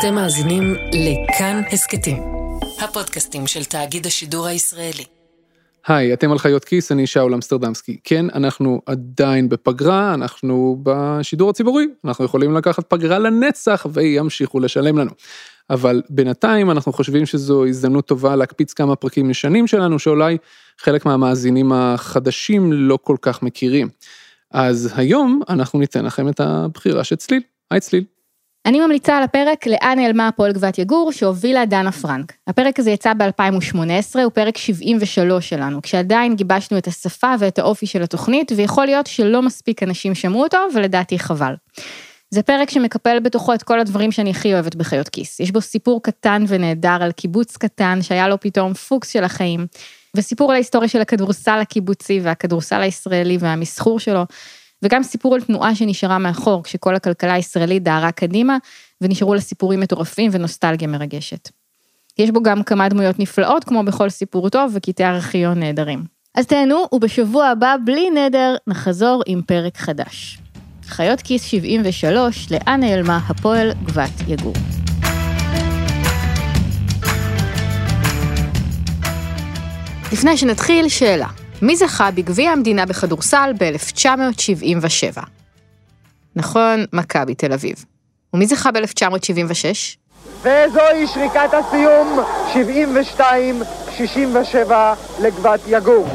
אתם מאזינים לכאן הסכתים, הפודקאסטים של תאגיד השידור הישראלי. היי, אתם על חיות כיס, אני שאול אמסטרדמסקי. כן, אנחנו עדיין בפגרה, אנחנו בשידור הציבורי, אנחנו יכולים לקחת פגרה לנצח וימשיכו לשלם לנו. אבל בינתיים אנחנו חושבים שזו הזדמנות טובה להקפיץ כמה פרקים ישנים שלנו, שאולי חלק מהמאזינים החדשים לא כל כך מכירים. אז היום אנחנו ניתן לכם את הבחירה של צליל. היי צליל. אני ממליצה על הפרק לאן נעלמה הפועל גבת יגור שהובילה דנה פרנק. הפרק הזה יצא ב-2018, הוא פרק 73 שלנו, כשעדיין גיבשנו את השפה ואת האופי של התוכנית, ויכול להיות שלא מספיק אנשים שמעו אותו, ולדעתי חבל. זה פרק שמקפל בתוכו את כל הדברים שאני הכי אוהבת בחיות כיס. יש בו סיפור קטן ונהדר על קיבוץ קטן שהיה לו פתאום פוקס של החיים, וסיפור על ההיסטוריה של הכדורסל הקיבוצי והכדורסל הישראלי והמסחור שלו, וגם סיפור על תנועה שנשארה מאחור כשכל הכלכלה הישראלית דהרה קדימה, ונשארו לה סיפורים מטורפים ונוסטלגיה מרגשת. יש בו גם כמה דמויות נפלאות, כמו בכל סיפור טוב, וקטעי ארכיון נהדרים. אז תהנו, ובשבוע הבא, בלי נדר, נחזור עם פרק חדש. חיות כיס 73, לאן נעלמה הפועל גבת יגור. לפני שנתחיל, שאלה. מי זכה בגביע המדינה בכדורסל ב-1977? נכון, מכבי תל אביב. ומי זכה ב-1976? וזוהי שריקת הסיום, 72-67 לגבת יגור.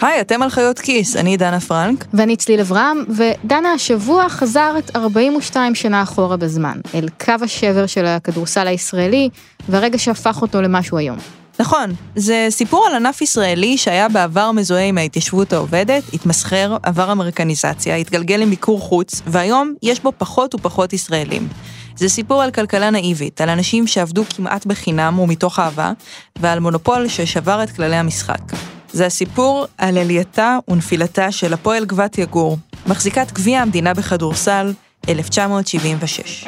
היי, אתם על חיות כיס, אני דנה פרנק. ואני צליל אברהם, ודנה השבוע חזרת 42 שנה אחורה בזמן, אל קו השבר של הכדורסל הישראלי, והרגע שהפך אותו למשהו היום. נכון, זה סיפור על ענף ישראלי שהיה בעבר מזוהה עם ההתיישבות העובדת, התמסחר, עבר אמריקניזציה, התגלגל למיקור חוץ, והיום יש בו פחות ופחות ישראלים. זה סיפור על כלכלה נאיבית, על אנשים שעבדו כמעט בחינם ומתוך אהבה, ועל מונופול ששבר את כללי המשחק. זה הסיפור על עלייתה ונפילתה של הפועל גבת יגור, מחזיקת גביע המדינה בכדורסל, 1976.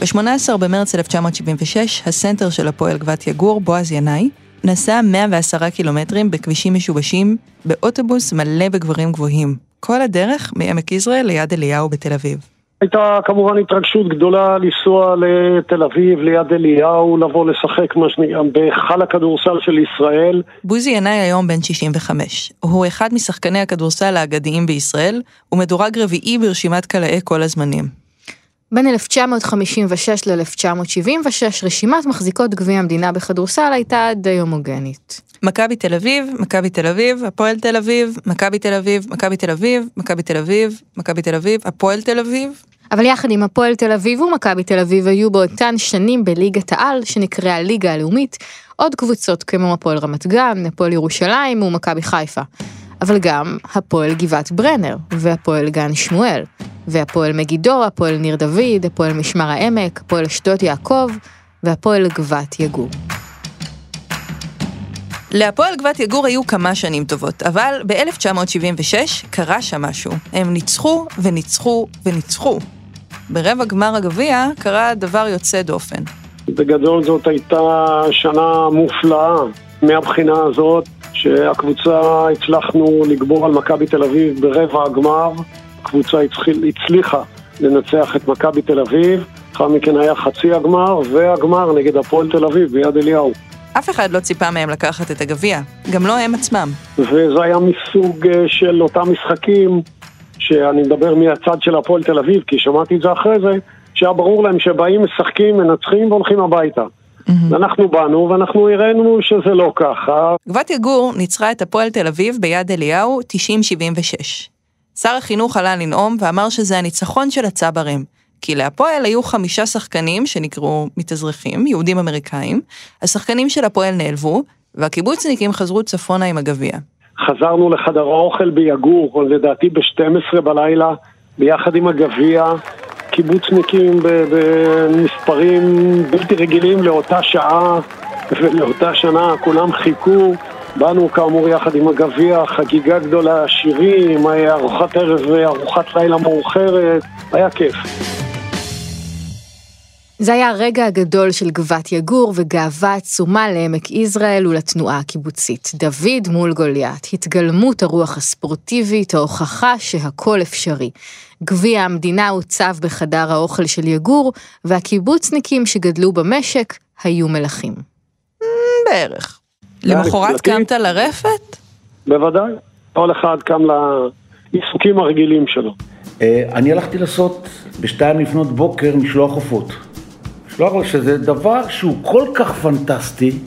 ב-18 במרץ 1976, הסנטר של הפועל גבת יגור, בועז ינאי, נסע 110 קילומטרים בכבישים משובשים, באוטובוס מלא בגברים גבוהים. כל הדרך מעמק יזרעאל ליד אליהו בתל אביב. הייתה כמובן התרגשות גדולה לנסוע לתל אביב, ליד אליהו, לבוא לשחק מה שנקרא בהיכל הכדורסל של ישראל. בוזי ינאי היום בן 65. הוא אחד משחקני הכדורסל האגדיים בישראל, ומדורג רביעי ברשימת קלעי כל הזמנים. בין 1956 ל-1976 רשימת מחזיקות גביע המדינה בכדורסל הייתה די הומוגנית. מכבי תל אביב, מכבי תל אביב, הפועל תל אביב, מכבי תל אביב, מכבי תל אביב, מכבי תל אביב, מכבי תל אביב, הפועל תל אביב. אבל יחד עם הפועל תל אביב ומכבי תל אביב היו באותן שנים בליגת העל, שנקראה הליגה הלאומית, עוד קבוצות כמו הפועל רמת גן, הפועל ירושלים ומכבי חיפה. אבל גם הפועל גבעת ברנר, והפועל גן שמואל, והפועל מגידו, הפועל ניר דוד, הפועל משמר העמק, הפועל אשדות יעקב, והפועל גבעת יגור. להפועל גבעת יגור היו כמה שנים טובות, אבל ב-1976 קרה שם משהו. הם ניצחו וניצחו וניצחו. ברבע גמר הגביע קרה דבר יוצא דופן. בגדול זאת הייתה שנה מופלאה מהבחינה הזאת, שהקבוצה הצלחנו לגבור על מכבי תל אביב ברבע הגמר, הקבוצה הצליחה לנצח את מכבי תל אביב, לאחר מכן היה חצי הגמר והגמר נגד הפועל תל אביב ביד אליהו. אף אחד לא ציפה מהם לקחת את הגביע, גם לא הם עצמם. וזה היה מסוג אה, של אותם משחקים, שאני מדבר מהצד של הפועל תל אביב, כי שמעתי את זה אחרי זה, שהיה ברור להם שבאים, משחקים, מנצחים והולכים הביתה. Mm-hmm. אנחנו באנו ואנחנו הראינו שזה לא ככה. גבת יגור ניצחה את הפועל תל אביב ביד אליהו 90-76. שר החינוך עלה לנאום ואמר שזה הניצחון של הצברים. כי להפועל היו חמישה שחקנים שנקראו מתאזרחים, יהודים אמריקאים, השחקנים של הפועל נעלבו, והקיבוצניקים חזרו צפונה עם הגביע. חזרנו לחדר האוכל ביגור, לדעתי ב-12 בלילה, ביחד עם הגביע, קיבוצניקים במספרים בלתי רגילים לאותה שעה, ולאותה שנה כולם חיכו. באנו כאמור יחד עם הגביע, חגיגה גדולה, שירים, ארוחת ערב וארוחת לילה מאוחרת, היה כיף. זה היה הרגע הגדול של גבת יגור וגאווה עצומה לעמק יזרעאל ולתנועה הקיבוצית. דוד מול גוליית, התגלמות הרוח הספורטיבית, ההוכחה שהכל אפשרי. גביע המדינה הוצב בחדר האוכל של יגור, והקיבוצניקים שגדלו במשק היו מלכים. בערך. למחרת קמת לרפת? בוודאי. כל אחד קם לעיסוקים הרגילים שלו. אה, אני הלכתי לעשות בשתיים לפנות בוקר משלוח עופות. עופות, שזה דבר שהוא כל כך פנטסטי,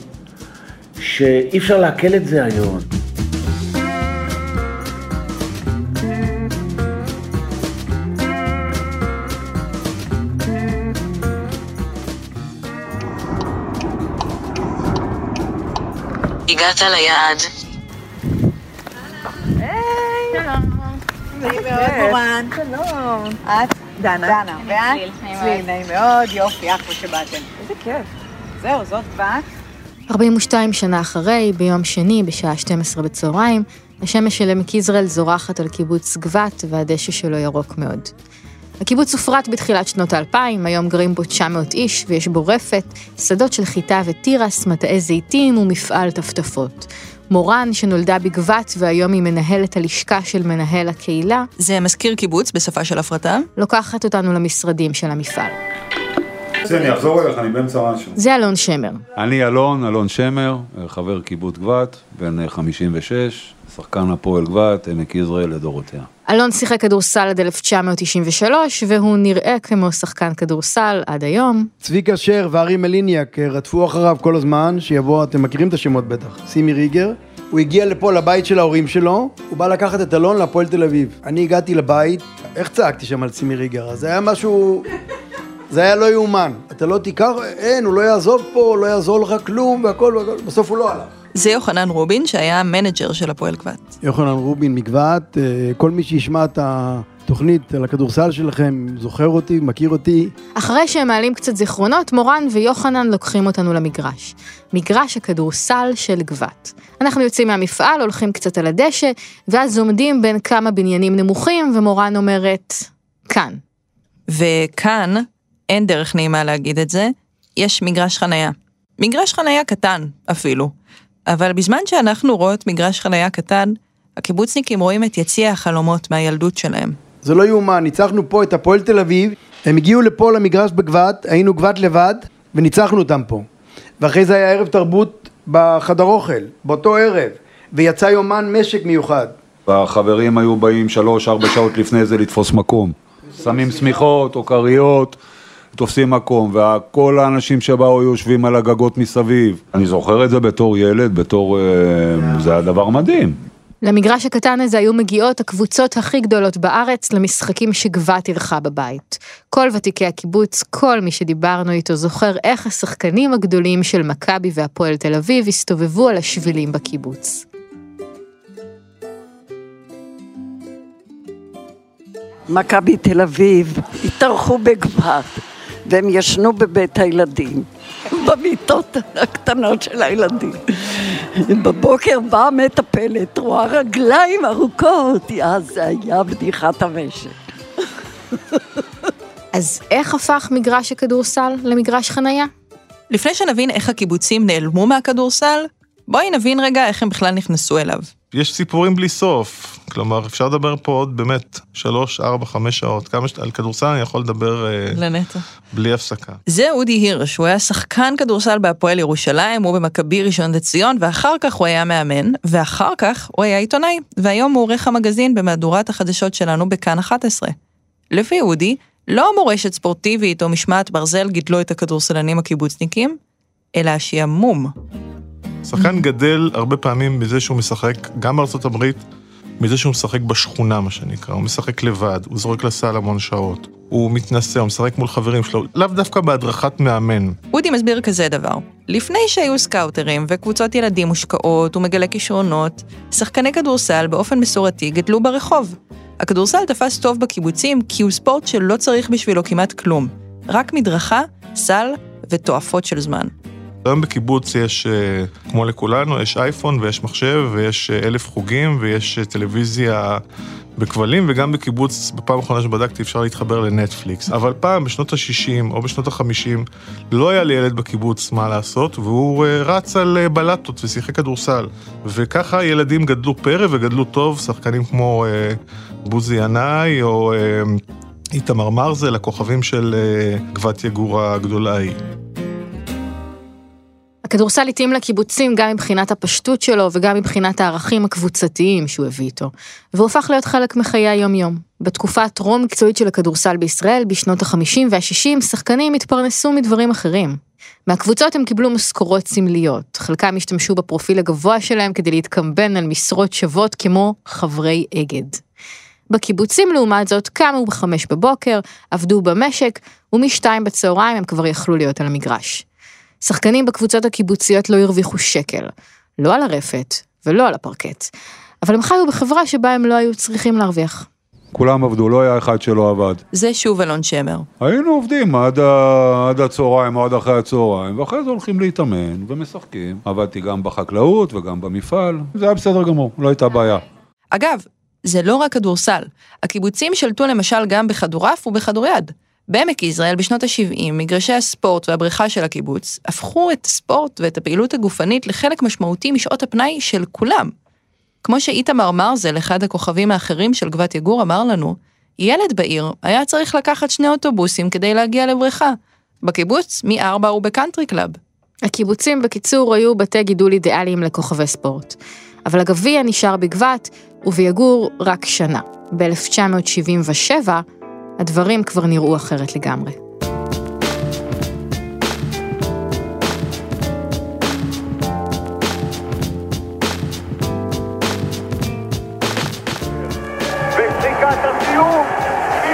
שאי אפשר לעכל את זה היום. הגעת ליעד. נעים מאוד, מורן. שלום. את? דנה. דנה. ואת? צליל, נעים מאוד, יופי, אחלה שבאתם. איזה כיף. זהו, זאת בת. 42 שנה אחרי, ביום שני, בשעה 12 בצהריים, השמש של עמק יזרעאל זורחת על קיבוץ גבת והדשא שלו ירוק מאוד. הקיבוץ הופרט בתחילת שנות האלפיים, היום גרים בו 900 איש ויש בו רפת, שדות של חיטה ותירס, מטעי זיתים ומפעל טפטפות. מורן, שנולדה בגבת והיום היא מנהלת הלשכה של מנהל הקהילה, זה מזכיר קיבוץ בשפה של הפרטה? לוקחת אותנו למשרדים של המפעל. אני אחזור אליך, אני באמצע משהו. זה אלון שמר. אני אלון, אלון שמר, חבר קיבוץ גבת, בן 56, שחקן הפועל גבת, עמק יזרעאל לדורותיה. אלון שיחק כדורסל עד 1993, והוא נראה כמו שחקן כדורסל עד היום. צביקה שר וארי מליניאק אה, רדפו אחריו כל הזמן, שיבוא, אתם מכירים את השמות בטח, סימי ריגר. הוא הגיע לפה לבית של ההורים שלו, הוא בא לקחת את אלון להפועל תל אביב. אני הגעתי לבית, איך צעקתי שם על סימי ריגר? זה היה משהו... זה היה לא יאומן. אתה לא תיקח, אין, הוא לא יעזוב פה, לא יעזור לך כלום והכל והכל, בסוף הוא לא הלך. זה יוחנן רובין, שהיה המנג'ר של הפועל גבת. יוחנן רובין מגבת, אה, כל מי שישמע את התוכנית על הכדורסל שלכם, זוכר אותי, מכיר אותי. אחרי שהם מעלים קצת זיכרונות, מורן ויוחנן לוקחים אותנו למגרש. מגרש הכדורסל של גבת. אנחנו יוצאים מהמפעל, הולכים קצת על הדשא, ואז עומדים בין כמה בניינים נמוכים, ומורן אומרת, כאן. וכאן, אין דרך נעימה להגיד את זה, יש מגרש חנייה. מגרש חנייה קטן, אפילו. אבל בזמן שאנחנו רואות מגרש חנייה קטן, הקיבוצניקים רואים את יציע החלומות מהילדות שלהם. זה לא יאומן, ניצחנו פה את הפועל תל אביב, הם הגיעו לפה למגרש בגבת, היינו גבת לבד, וניצחנו אותם פה. ואחרי זה היה ערב תרבות בחדר אוכל, באותו ערב, ויצא יומן משק מיוחד. והחברים היו באים שלוש-ארבע שעות לפני זה לתפוס מקום. שמים שמיכות או כריות, תופסים מקום, וכל האנשים שבאו יושבים על הגגות מסביב. אני זוכר את זה בתור ילד, בתור... אה, זה היה דבר מדהים. למגרש הקטן הזה היו מגיעות הקבוצות הכי גדולות בארץ למשחקים שגבת אירחה בבית. כל ותיקי הקיבוץ, כל מי שדיברנו איתו זוכר איך השחקנים הגדולים של מכבי והפועל תל אביב הסתובבו על השבילים בקיבוץ. מכבי תל אביב התארחו בגבת, והם ישנו בבית הילדים, במיטות הקטנות של הילדים. בבוקר באה מטפלת, רואה רגליים ארוכות, יא, זה היה בדיחת המשק. אז איך הפך מגרש הכדורסל למגרש חנייה? לפני שנבין איך הקיבוצים נעלמו מהכדורסל, בואי נבין רגע איך הם בכלל נכנסו אליו. יש סיפורים בלי סוף, כלומר אפשר לדבר פה עוד באמת שלוש, ארבע, חמש שעות, כמה ש... על כדורסל אני יכול לדבר אה, לנטע. בלי הפסקה. זה אודי הירש, הוא היה שחקן כדורסל בהפועל ירושלים, הוא במכבי ראשון לציון, ואחר כך הוא היה מאמן, ואחר כך הוא היה עיתונאי, והיום הוא עורך המגזין במהדורת החדשות שלנו בכאן 11. לפי אודי, לא מורשת ספורטיבית או משמעת ברזל גידלו את הכדורסלנים הקיבוצניקים, אלא השעמום. שחקן גדל הרבה פעמים מזה שהוא משחק, גם בארצות הברית, מזה שהוא משחק בשכונה, מה שנקרא. הוא משחק לבד, הוא זורק לסל המון שעות. הוא מתנשא, הוא משחק מול חברים שלו, לאו דווקא בהדרכת מאמן. אודי מסביר כזה דבר, לפני שהיו סקאוטרים וקבוצות ילדים מושקעות ומגלה כישרונות, שחקני כדורסל באופן מסורתי גדלו ברחוב. הכדורסל תפס טוב בקיבוצים כי הוא ספורט שלא צריך בשבילו כמעט כלום, רק מדרכה, סל ותועפות של זמן. היום בקיבוץ יש, אה, כמו לכולנו, יש אייפון ויש מחשב ויש אה, אלף חוגים ויש אה, טלוויזיה בכבלים, וגם בקיבוץ, בפעם האחרונה שבדקתי, אפשר להתחבר לנטפליקס. אבל פעם, בשנות ה-60 או בשנות ה-50, לא היה לילד בקיבוץ מה לעשות, והוא רץ על בלטות ושיחק כדורסל. וככה ילדים גדלו פרא וגדלו טוב, שחקנים כמו בוזי ינאי או איתמר מרזל, הכוכבים של גבת יגור הגדולה ההיא. הכדורסל התאים לקיבוצים גם מבחינת הפשטות שלו וגם מבחינת הערכים הקבוצתיים שהוא הביא איתו, והוא הפך להיות חלק מחיי היום-יום. בתקופה הטרום מקצועית של הכדורסל בישראל, בשנות ה-50 וה-60, שחקנים התפרנסו מדברים אחרים. מהקבוצות הם קיבלו משכורות סמליות, חלקם השתמשו בפרופיל הגבוה שלהם כדי להתקמבן על משרות שוות כמו חברי אגד. בקיבוצים לעומת זאת קמו בחמש בבוקר, עבדו במשק, ומשתיים בצהריים הם כבר יכלו להיות על המגרש. שחקנים בקבוצות הקיבוציות לא הרוויחו שקל, לא על הרפת ולא על הפרקט, אבל הם חיו בחברה שבה הם לא היו צריכים להרוויח. כולם עבדו, לא היה אחד שלא עבד. זה שוב אלון שמר. היינו עובדים עד, ה... עד הצהריים או עד אחרי הצהריים, ואחרי זה הולכים להתאמן ומשחקים. עבדתי גם בחקלאות וגם במפעל, זה היה בסדר גמור, לא הייתה בעיה. אגב, זה לא רק כדורסל. הקיבוצים שלטו למשל גם בכדורעף ובכדוריד. בעמק יזרעאל בשנות ה-70, מגרשי הספורט והבריכה של הקיבוץ הפכו את הספורט ואת הפעילות הגופנית לחלק משמעותי משעות הפנאי של כולם. כמו שאיתמר מרזל, אחד הכוכבים האחרים של גבת יגור, אמר לנו, ילד בעיר היה צריך לקחת שני אוטובוסים כדי להגיע לבריכה. בקיבוץ, מ-4 הוא בקאנטרי קלאב. הקיבוצים, בקיצור, היו בתי גידול אידיאליים לכוכבי ספורט. אבל הגביע נשאר בגבת, וביגור רק שנה. ב-1977, הדברים כבר נראו אחרת לגמרי.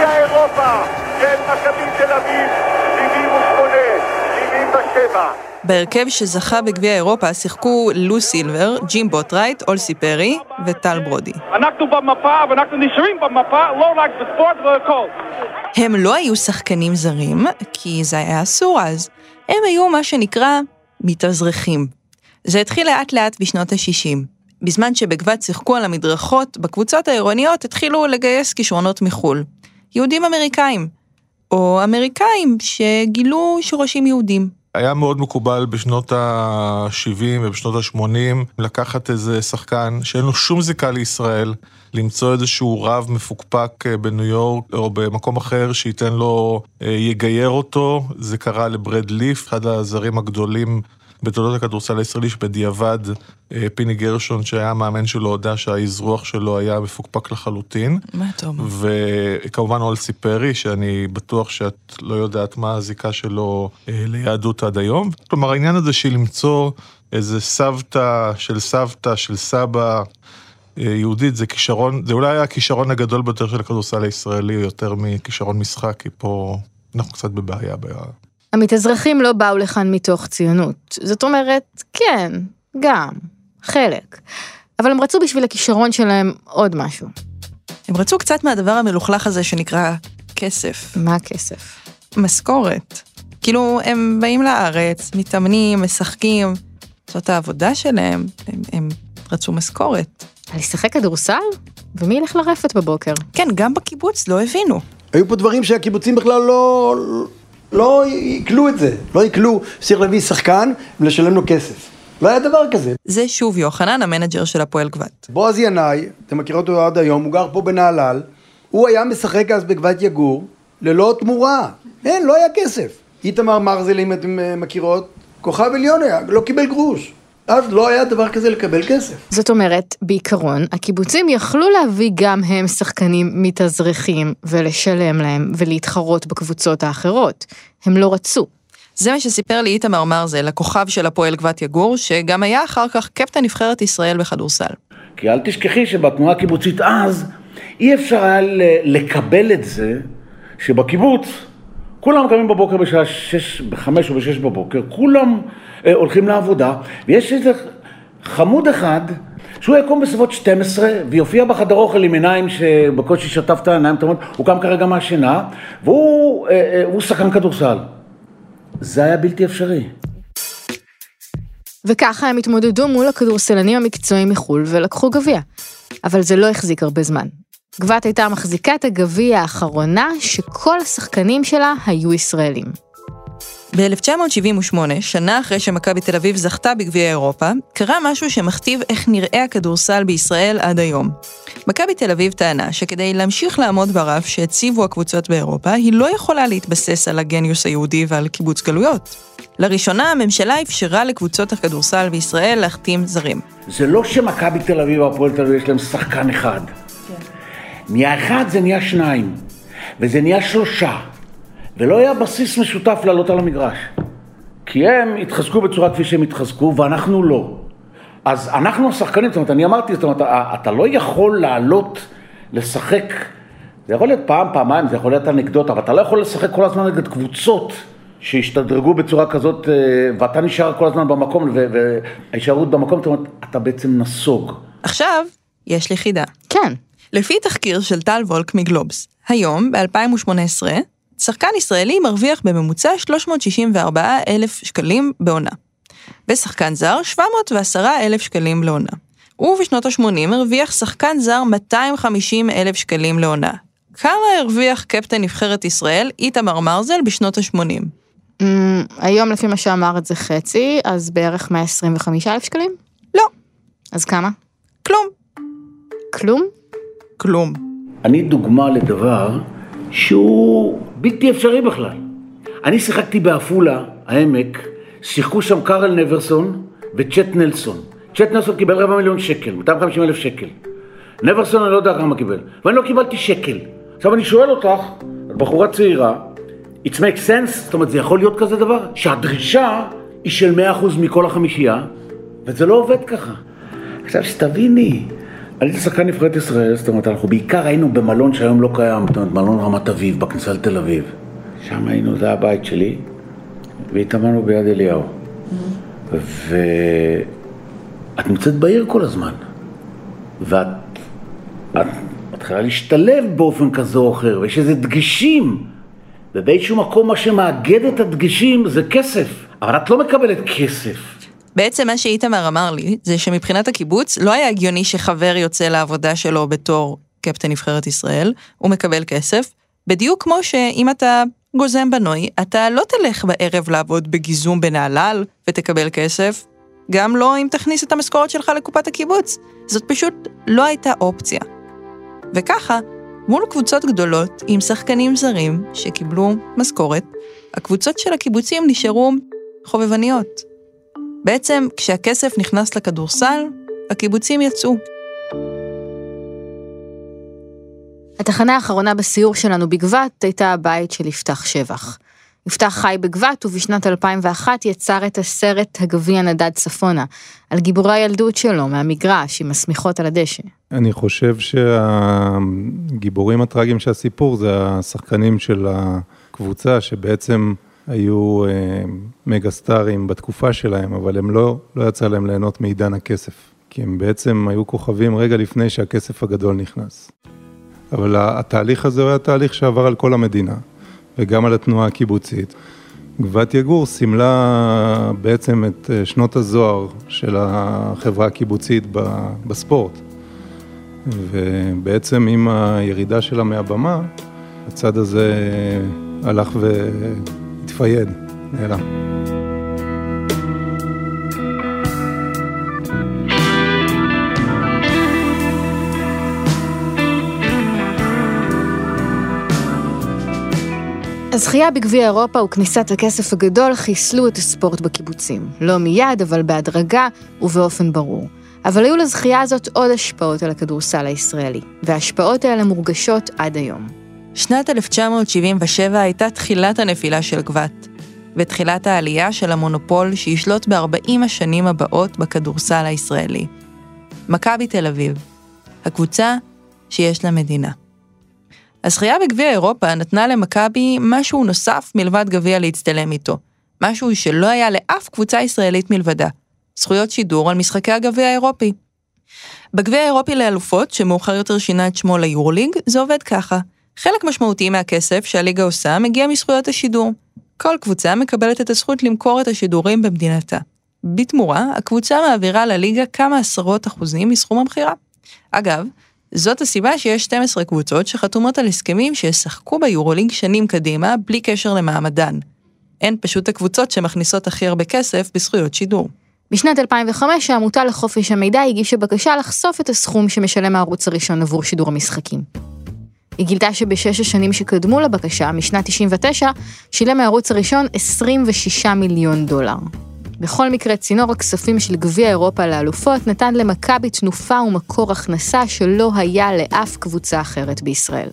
אירופה 78-77. בהרכב שזכה בגביע אירופה שיחקו לו סילבר, ג'ים בוטרייט, אולסי פרי וטל ברודי. אנחנו במפה ואנחנו נשארים במפה, לא רק בספורט ובכל. הם לא היו שחקנים זרים, כי זה היה אסור אז. הם היו מה שנקרא מתאזרחים. זה התחיל לאט לאט בשנות ה-60. בזמן שבגבת שיחקו על המדרכות, בקבוצות העירוניות התחילו לגייס כישרונות מחו"ל. יהודים אמריקאים. או אמריקאים שגילו שורשים יהודים. היה מאוד מקובל בשנות ה-70 ובשנות ה-80 לקחת איזה שחקן שאין לו שום זיקה לישראל, למצוא איזשהו רב מפוקפק אה, בניו יורק או במקום אחר שייתן לו, אה, יגייר אותו. זה קרה לברד ליף, אחד הזרים הגדולים בתולדות הכדורסל הישראלי, שבדיעבד אה, פיני גרשון, שהיה המאמן שלו, הודה שהאזרוח שלו היה מפוקפק לחלוטין. מה אתה אומר? וכמובן אולסי פרי, שאני בטוח שאת לא יודעת מה הזיקה שלו אה, ליהדות עד היום. כלומר, העניין הזה של למצוא איזה סבתא של סבתא של סבא, אה, יהודית זה כישרון, זה אולי הכישרון הגדול ביותר של הכדורסל הישראלי, יותר מכישרון משחק, כי פה אנחנו קצת בבעיה. המתאזרחים לא באו לכאן מתוך ציונות. זאת אומרת, כן, גם, חלק. אבל הם רצו בשביל הכישרון שלהם עוד משהו. הם רצו קצת מהדבר המלוכלך הזה שנקרא כסף. מה כסף? משכורת. כאילו, הם באים לארץ, מתאמנים, משחקים, זאת העבודה שלהם, הם, הם רצו משכורת. לשחק כדורסל? ומי ילך לרפת בבוקר? כן, גם בקיבוץ לא הבינו. היו פה דברים שהקיבוצים בכלל לא... לא יקלו את זה, לא יקלו שצריך להביא שחקן ולשלם לו כסף. לא היה דבר כזה. זה שוב יוחנן, המנג'ר של הפועל גבת. בועז ינאי, אתם מכירים אותו עד היום, הוא גר פה בנהלל, הוא היה משחק אז בגבת יגור, ללא תמורה. אין, לא היה כסף. איתמר מרזל, אם אתם אה, מכירות, כוכב עליון היה, לא קיבל גרוש. אז לא היה דבר כזה לקבל כסף. זאת אומרת, בעיקרון, הקיבוצים יכלו להביא גם הם שחקנים מתאזרחים ולשלם להם ולהתחרות בקבוצות האחרות. הם לא רצו. זה מה שסיפר לי איתמר מרזל, הכוכב של הפועל גבת יגור, שגם היה אחר כך קפטן נבחרת ישראל בכדורסל. כי אל תשכחי שבתנועה הקיבוצית אז, אי אפשר היה לקבל את זה שבקיבוץ כולם קמים בבוקר בשעה שש, בחמש או בשש בבוקר, כולם אה, הולכים לעבודה, ויש איזה חמוד אחד שהוא יקום בסביבות 12 ויופיע בחדר אוכל עם עיניים שבקושי שטף את העיניים, הוא קם כרגע מהשינה, והוא אה, אה, שחקן כדורסל. זה היה בלתי אפשרי. וככה הם התמודדו מול הכדורסלנים המקצועיים מחו"ל ולקחו גביע. אבל זה לא החזיק הרבה זמן. גבת הייתה מחזיקת הגביע האחרונה שכל השחקנים שלה היו ישראלים. ב-1978, שנה אחרי שמכבי תל אביב זכתה בגביע אירופה, קרה משהו שמכתיב איך נראה הכדורסל בישראל עד היום. מכבי תל אביב טענה שכדי להמשיך לעמוד ברף שהציבו הקבוצות באירופה, היא לא יכולה להתבסס על הגניוס היהודי ועל קיבוץ גלויות. לראשונה הממשלה אפשרה לקבוצות הכדורסל בישראל להחתים זרים. זה לא שמכבי תל אביב והפועל תל אביב יש להם שחקן אחד. נהיה אחד זה נהיה שניים, וזה נהיה שלושה, ולא היה בסיס משותף לעלות על המגרש. כי הם התחזקו בצורה כפי שהם התחזקו, ואנחנו לא. אז אנחנו השחקנים, זאת אומרת, אני אמרתי, זאת אומרת, אתה לא יכול לעלות, לשחק, זה יכול להיות פעם, פעמיים, זה יכול להיות אנקדוטה, אבל אתה לא יכול לשחק כל הזמן נגד קבוצות שהשתדרגו בצורה כזאת, אה, ואתה נשאר כל הזמן במקום, וההישארות במקום, זאת אומרת, אתה בעצם נסוג. עכשיו, יש לי חידה. כן. לפי תחקיר של טל וולק מגלובס, היום, ב-2018, שחקן ישראלי מרוויח בממוצע 364 אלף שקלים בעונה. ושחקן זר, 710 אלף שקלים לעונה. ובשנות ה-80 הרוויח שחקן זר 250 אלף שקלים לעונה. כמה הרוויח קפטן נבחרת ישראל איתמר מרזל בשנות ה-80? Mm, היום לפי מה שאמרת זה חצי, אז בערך 125 אלף שקלים? לא. אז כמה? כלום. כלום? כלום. אני דוגמה לדבר שהוא בלתי אפשרי בכלל. אני שיחקתי בעפולה, העמק, שיחקו שם קארל נברסון וצ'ט נלסון. צ'ט נלסון קיבל רבע מיליון שקל, 250 אלף שקל. נברסון אני לא יודע כמה קיבל, ואני לא קיבלתי שקל. עכשיו אני שואל אותך, בחורה צעירה, it makes sense, זאת אומרת זה יכול להיות כזה דבר, שהדרישה היא של 100% מכל החמישייה, וזה לא עובד ככה. עכשיו שתביני, הייתי שחקן נבחרת ישראל, זאת אומרת, אנחנו בעיקר היינו במלון שהיום לא קיים, זאת אומרת, מלון רמת אביב, בכניסה לתל אביב. שם היינו, זה הבית שלי, והתאמנו ביד אליהו. ואת נמצאת בעיר כל הזמן, ואת את מתחילה להשתלב באופן כזה או אחר, ויש איזה דגשים, ובאיזשהו מקום מה שמאגד את הדגשים זה כסף, אבל את לא מקבלת כסף. בעצם מה שאיתמר אמר לי, זה שמבחינת הקיבוץ לא היה הגיוני שחבר יוצא לעבודה שלו בתור קפטן נבחרת ישראל, הוא מקבל כסף, בדיוק כמו שאם אתה גוזם בנוי, אתה לא תלך בערב לעבוד בגיזום בנהלל ותקבל כסף, גם לא אם תכניס את המשכורת שלך לקופת הקיבוץ. זאת פשוט לא הייתה אופציה. וככה, מול קבוצות גדולות עם שחקנים זרים שקיבלו משכורת, הקבוצות של הקיבוצים נשארו חובבניות. בעצם, כשהכסף נכנס לכדורסל, הקיבוצים יצאו. התחנה האחרונה בסיור שלנו בגבת הייתה הבית של יפתח שבח. יפתח חי בגבת ובשנת 2001 יצר את הסרט הגביע נדד צפונה, על גיבורי הילדות שלו מהמגרש עם השמיכות על הדשא. אני חושב שהגיבורים הטראגיים של הסיפור זה השחקנים של הקבוצה שבעצם היו אה, מגה סטארים בתקופה שלהם, אבל הם לא, לא יצא להם ליהנות מעידן הכסף, כי הם בעצם היו כוכבים רגע לפני שהכסף הגדול נכנס. אבל התהליך הזה היה תהליך שעבר על כל המדינה, וגם על התנועה הקיבוצית. גבעת יגור סימלה בעצם את אה, שנות הזוהר של החברה הקיבוצית בספורט. ובעצם עם הירידה שלה מהבמה, הצד הזה הלך והתפייד, נעלם. הזכייה בגביע אירופה וכניסת הכסף הגדול חיסלו את הספורט בקיבוצים. לא מיד, אבל בהדרגה ובאופן ברור. אבל היו לזכייה הזאת עוד השפעות על הכדורסל הישראלי, וההשפעות האלה מורגשות עד היום. שנת 1977 הייתה תחילת הנפילה של גבת, ותחילת העלייה של המונופול שישלוט ב-40 השנים הבאות בכדורסל הישראלי. מכבי תל אביב, הקבוצה שיש לה מדינה. הזכייה בגביע אירופה נתנה למכבי משהו נוסף מלבד גביע להצטלם איתו, משהו שלא היה לאף קבוצה ישראלית מלבדה, זכויות שידור על משחקי הגביע האירופי. בגביע האירופי לאלופות, שמאוחר יותר שינה את שמו ליורליג, זה עובד ככה. חלק משמעותי מהכסף שהליגה עושה מגיע מזכויות השידור. כל קבוצה מקבלת את הזכות למכור את השידורים במדינתה. בתמורה, הקבוצה מעבירה לליגה כמה עשרות אחוזים מסכום המכירה. אגב, זאת הסיבה שיש 12 קבוצות שחתומות על הסכמים שישחקו ביורוליג שנים קדימה, בלי קשר למעמדן. הן פשוט הקבוצות שמכניסות הכי הרבה כסף בזכויות שידור. בשנת 2005 העמותה לחופש המידע הגישה בקשה לחשוף את הסכום שמשלם הערוץ הראשון עבור שידור המשחקים. היא גילתה שבשש השנים שקדמו לבקשה, משנת 99, שילם הערוץ הראשון 26 מיליון דולר. בכל מקרה, צינור הכספים של גביע אירופה לאלופות נתן למכבי תנופה ומקור הכנסה שלא היה לאף קבוצה אחרת בישראל.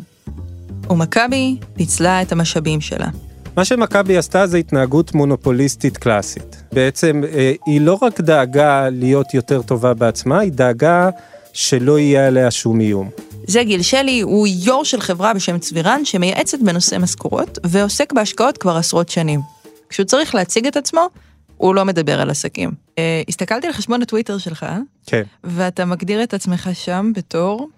ומכבי פיצלה את המשאבים שלה. מה שמכבי עשתה זה התנהגות מונופוליסטית קלאסית. בעצם אה, היא לא רק דאגה להיות יותר טובה בעצמה, היא דאגה שלא יהיה עליה שום איום. זה גיל שלי, הוא יו"ר של חברה בשם צבירן, שמייעצת בנושא משכורות, ועוסק בהשקעות כבר עשרות שנים. כשהוא צריך להציג את עצמו, הוא לא מדבר על עסקים. אה, הסתכלתי על חשבון הטוויטר שלך, כן. ואתה מגדיר את עצמך שם בתור...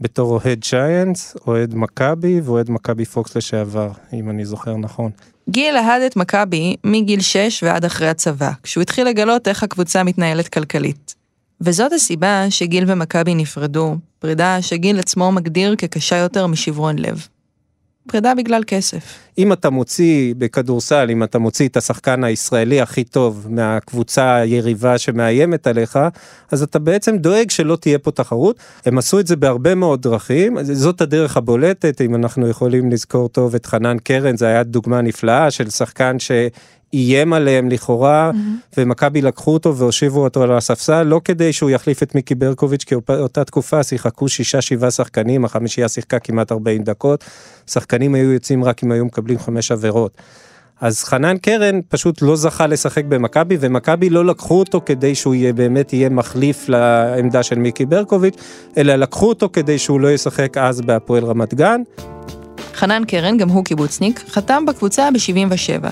בתור אוהד ג'יינטס, אוהד מכבי ואוהד מכבי פוקס לשעבר, אם אני זוכר נכון. גיל אהד את מכבי מגיל 6 ועד אחרי הצבא, כשהוא התחיל לגלות איך הקבוצה מתנהלת כלכלית. וזאת הסיבה שגיל ומכבי נפרדו, פרידה שגיל עצמו מגדיר כקשה יותר משברון לב. פרידה בגלל כסף. אם אתה מוציא בכדורסל, אם אתה מוציא את השחקן הישראלי הכי טוב מהקבוצה היריבה שמאיימת עליך, אז אתה בעצם דואג שלא תהיה פה תחרות. הם עשו את זה בהרבה מאוד דרכים, זאת הדרך הבולטת, אם אנחנו יכולים לזכור טוב את חנן קרן, זו הייתה דוגמה נפלאה של שחקן ש... איים עליהם לכאורה, mm-hmm. ומכבי לקחו אותו והושיבו אותו על הספסל, לא כדי שהוא יחליף את מיקי ברקוביץ', כי אותה תקופה שיחקו שישה שבעה שחקנים, החמישייה שיחקה כמעט 40 דקות, שחקנים היו יוצאים רק אם היו מקבלים חמש עבירות. אז חנן קרן פשוט לא זכה לשחק במכבי, ומכבי לא לקחו אותו כדי שהוא יהיה, באמת יהיה מחליף לעמדה של מיקי ברקוביץ', אלא לקחו אותו כדי שהוא לא ישחק אז בהפועל רמת גן. חנן קרן, גם הוא קיבוצניק, חתם בקבוצה ב-77.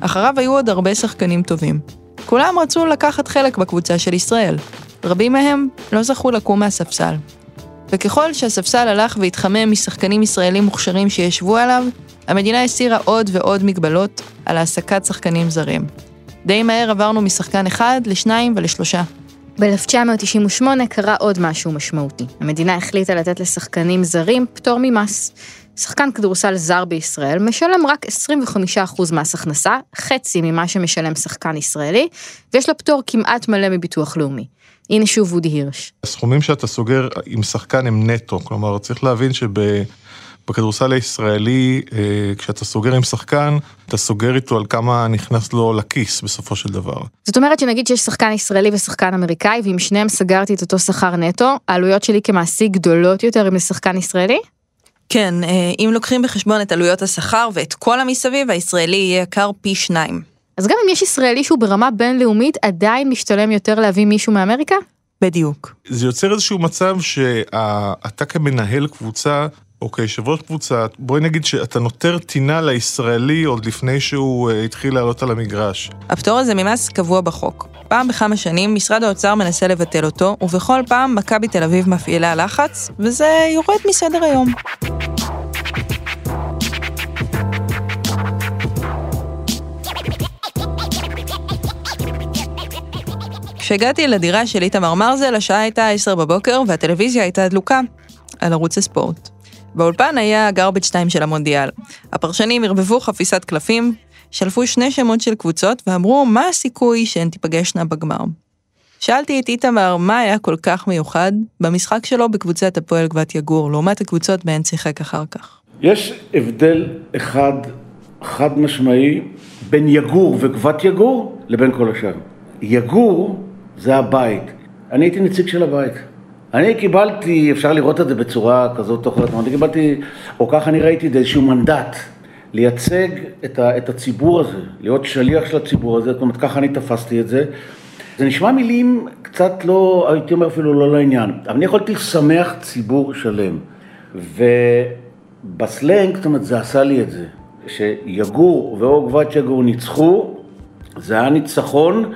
אחריו היו עוד הרבה שחקנים טובים. כולם רצו לקחת חלק בקבוצה של ישראל. רבים מהם לא זכו לקום מהספסל. וככל שהספסל הלך והתחמם משחקנים ישראלים מוכשרים שישבו עליו, המדינה הסירה עוד ועוד מגבלות על העסקת שחקנים זרים. די מהר עברנו משחקן אחד לשניים ולשלושה. ב-1998 קרה עוד משהו משמעותי. המדינה החליטה לתת לשחקנים זרים פטור ממס. שחקן כדורסל זר בישראל משלם רק 25% מס הכנסה, חצי ממה שמשלם שחקן ישראלי, ויש לו פטור כמעט מלא מביטוח לאומי. הנה שוב וודי הירש. הסכומים שאתה סוגר עם שחקן הם נטו, כלומר צריך להבין שבכדורסל הישראלי, אה, כשאתה סוגר עם שחקן, אתה סוגר איתו על כמה נכנס לו לכיס בסופו של דבר. זאת אומרת שנגיד שיש שחקן ישראלי ושחקן אמריקאי, ועם שניהם סגרתי את אותו שכר נטו, העלויות שלי כמעסיק גדולות יותר אם לשחקן ישראלי? כן, אה, אם לוקחים בחשבון את עלויות השכר ואת כל המסביב, הישראלי יהיה יקר פי שניים. אז גם אם יש ישראלי שהוא ברמה בינלאומית, עדיין משתלם יותר להביא מישהו מאמריקה? בדיוק. זה יוצר איזשהו מצב שאתה כמנהל קבוצה, או כיושב ראש קבוצה, בואי נגיד שאתה נותר טינה לישראלי עוד לפני שהוא uh, התחיל לעלות על המגרש. הפטור הזה ממס קבוע בחוק. פעם בכמה שנים משרד האוצר מנסה לבטל אותו, ובכל פעם מכבי תל אביב מפעילה לחץ, וזה יורד מסדר היום. כשהגעתי לדירה של איתמר מרזל, השעה הייתה עשר בבוקר והטלוויזיה הייתה דלוקה על ערוץ הספורט. באולפן היה גרבג' 2 של המונדיאל. הפרשנים ערבבו חפיסת קלפים, שלפו שני שמות של קבוצות ואמרו מה הסיכוי שהן תיפגשנה בגמר. שאלתי את איתמר מה היה כל כך מיוחד במשחק שלו בקבוצת הפועל גבת יגור, לעומת הקבוצות בהן שיחק אחר כך. יש הבדל אחד חד משמעי בין יגור וגבת יגור לבין כל השאר. יגור זה הבית. אני הייתי נציג של הבית. אני קיבלתי, אפשר לראות את זה בצורה כזאת או אחרת, אני קיבלתי, או ככה אני ראיתי את זה, איזשהו מנדט, לייצג את, ה, את הציבור הזה, להיות שליח של הציבור הזה, זאת אומרת, ככה אני תפסתי את זה. זה נשמע מילים קצת לא, הייתי אומר אפילו לא לעניין, אבל אני יכולתי לשמח ציבור שלם. ובסלנג, זאת אומרת, זה עשה לי את זה. שיגור ואור גבת יגור ניצחו, זה היה ניצחון.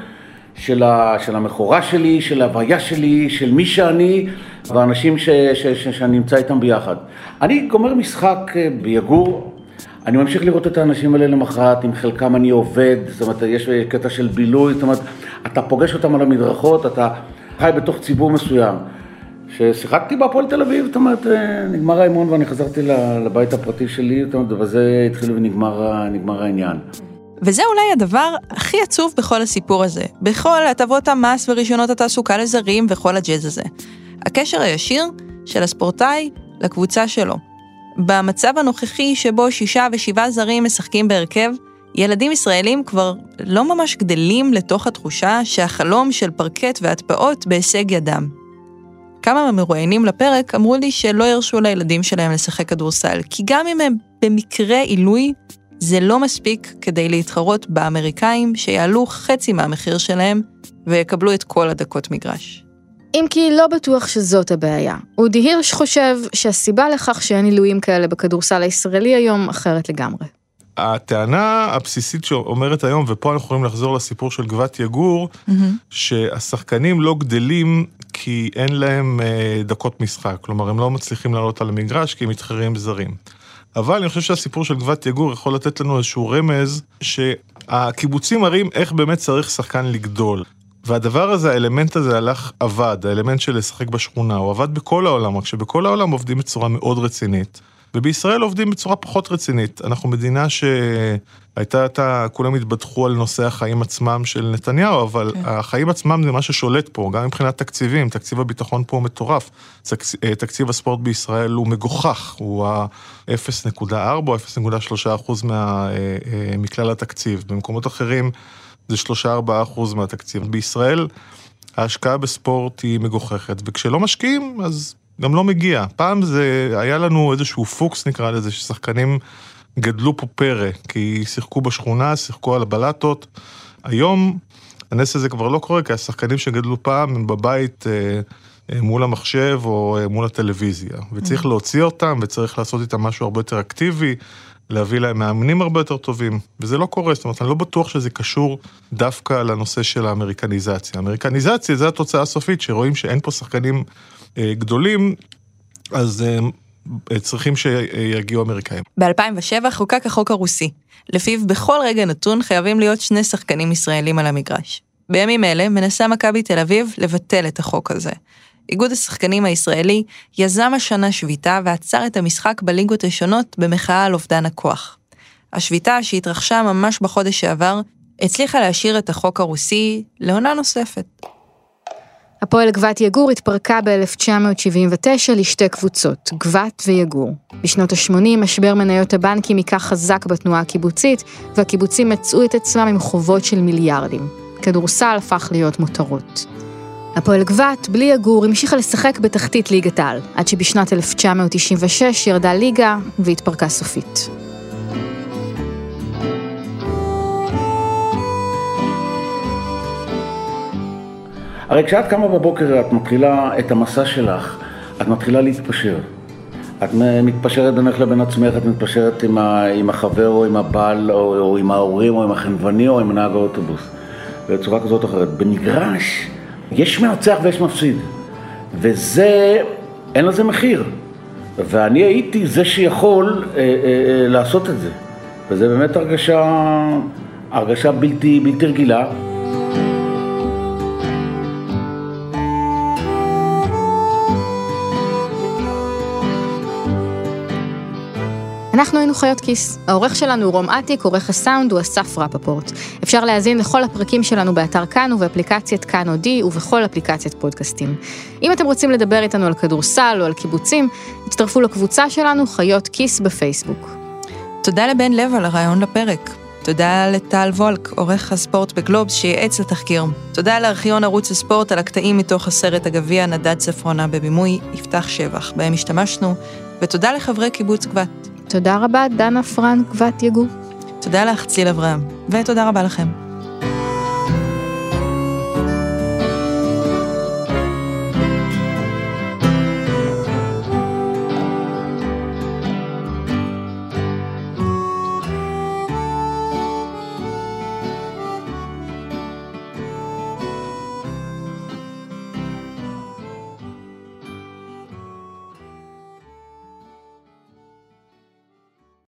של, ה, של המכורה שלי, של ההוויה שלי, של מי שאני והאנשים ש, ש, ש, שאני נמצא איתם ביחד. אני גומר משחק אה, ביגור, אני ממשיך לראות את האנשים האלה למחרת, עם חלקם אני עובד, זאת אומרת, יש קטע של בילוי, זאת אומרת, אתה פוגש אותם על המדרכות, אתה חי בתוך ציבור מסוים. כששיחקתי בהפועל תל אביב, זאת אומרת, אה, נגמר האימון ואני חזרתי לבית הפרטי שלי, זאת אומרת, ובזה התחיל ונגמר העניין. וזה אולי הדבר הכי עצוב בכל הסיפור הזה, בכל הטבות המס ורישיונות התעסוקה לזרים וכל הג'אז הזה. הקשר הישיר של הספורטאי לקבוצה שלו. במצב הנוכחי שבו שישה ושבעה זרים משחקים בהרכב, ילדים ישראלים כבר לא ממש גדלים לתוך התחושה שהחלום של פרקט והטבעות בהישג ידם. כמה מהמרואיינים לפרק אמרו לי שלא ירשו לילדים שלהם לשחק כדורסל, כי גם אם הם במקרה עילוי, זה לא מספיק כדי להתחרות באמריקאים שיעלו חצי מהמחיר שלהם ויקבלו את כל הדקות מגרש. אם כי לא בטוח שזאת הבעיה. אודי הירש חושב שהסיבה לכך שאין עילויים כאלה בכדורסל הישראלי היום אחרת לגמרי. הטענה הבסיסית שאומרת היום, ופה אנחנו יכולים לחזור לסיפור של גבת יגור, mm-hmm. שהשחקנים לא גדלים כי אין להם אה, דקות משחק. כלומר, הם לא מצליחים לעלות על המגרש כי הם מתחרים זרים. אבל אני חושב שהסיפור של גבת יגור יכול לתת לנו איזשהו רמז שהקיבוצים מראים איך באמת צריך שחקן לגדול. והדבר הזה, האלמנט הזה הלך, עבד, האלמנט של לשחק בשכונה, הוא עבד בכל העולם, רק שבכל העולם עובדים בצורה מאוד רצינית. ובישראל עובדים בצורה פחות רצינית. אנחנו מדינה שהייתה, אתה, כולם התבדחו על נושא החיים עצמם של נתניהו, אבל כן. החיים עצמם זה מה ששולט פה, גם מבחינת תקציבים, תקציב הביטחון פה הוא מטורף. אה, תקציב הספורט בישראל הוא מגוחך, הוא ה-0.4 או 0.3 אחוז מה, מכלל התקציב. במקומות אחרים זה 3-4 אחוז מהתקציב. בישראל ההשקעה בספורט היא מגוחכת, וכשלא משקיעים, אז גם לא מגיע. פעם זה, היה לנו איזשהו פוקס נקרא לזה, ששחקנים גדלו פה פרא, כי שיחקו בשכונה, שיחקו על הבלטות. היום הנס הזה כבר לא קורה, כי השחקנים שגדלו פעם הם בבית אה, מול המחשב או אה, מול הטלוויזיה. וצריך mm. להוציא אותם, וצריך לעשות איתם משהו הרבה יותר אקטיבי, להביא להם מאמנים הרבה יותר טובים, וזה לא קורה, זאת אומרת, אני לא בטוח שזה קשור דווקא לנושא של האמריקניזציה. האמריקניזציה זה התוצאה הסופית, שרואים שאין פה שחקנים אה, גדולים, אז אה, צריכים שיגיעו אמריקאים. ב-2007 חוקק החוק הרוסי, לפיו בכל רגע נתון חייבים להיות שני שחקנים ישראלים על המגרש. בימים אלה מנסה מכבי תל אביב לבטל את החוק הזה. איגוד השחקנים הישראלי יזם השנה שביתה ועצר את המשחק בליגות השונות במחאה על אובדן הכוח. השביתה, שהתרחשה ממש בחודש שעבר, הצליחה להשאיר את החוק הרוסי לעונה נוספת. הפועל גבת יגור התפרקה ב-1979 לשתי קבוצות, גבת ויגור. בשנות ה-80 משבר מניות הבנקים היכה חזק בתנועה הקיבוצית, והקיבוצים מצאו את עצמם עם חובות של מיליארדים. כדורסל הפך להיות מותרות. הפועל גבת, בלי יגור, המשיכה לשחק בתחתית ליגת העל, עד שבשנת 1996 ירדה ליגה והתפרקה סופית. הרי כשאת קמה בבוקר, את מתחילה את המסע שלך, את מתחילה להתפשר. את מתפשרת בינך לבין עצמך, את מתפשרת עם, ה, עם החבר או עם הבעל או, או עם ההורים או עם החנווני או עם נהג האוטובוס. בצורה כזאת או אחרת. במגרש יש מנצח ויש מפסיד. וזה, אין לזה מחיר. ואני הייתי זה שיכול אה, אה, אה, לעשות את זה. וזה באמת הרגשה, הרגשה בלתי, בלתי רגילה. אנחנו היינו חיות כיס. העורך שלנו הוא רום אטיק, עורך הסאונד הוא אסף רפפורט. אפשר להאזין לכל הפרקים שלנו באתר כאן ובאפליקציית כאן אודי ובכל אפליקציית פודקאסטים. אם אתם רוצים לדבר איתנו על כדורסל או על קיבוצים, הצטרפו לקבוצה שלנו חיות כיס בפייסבוק. תודה לבן לב על הרעיון לפרק. תודה לטל וולק, עורך הספורט בגלובס, שייעץ לתחקיר. תודה לארכיון ערוץ הספורט על הקטעים מתוך הסרט הגביע נדד צפרונה בבימוי יפתח שבח, בהם השתמשנו, ותודה לחברי קיבוץ גבת. תודה רבה, דנה פרנק בת יגור. תודה לך, ציל אברהם, ותודה רבה לכם.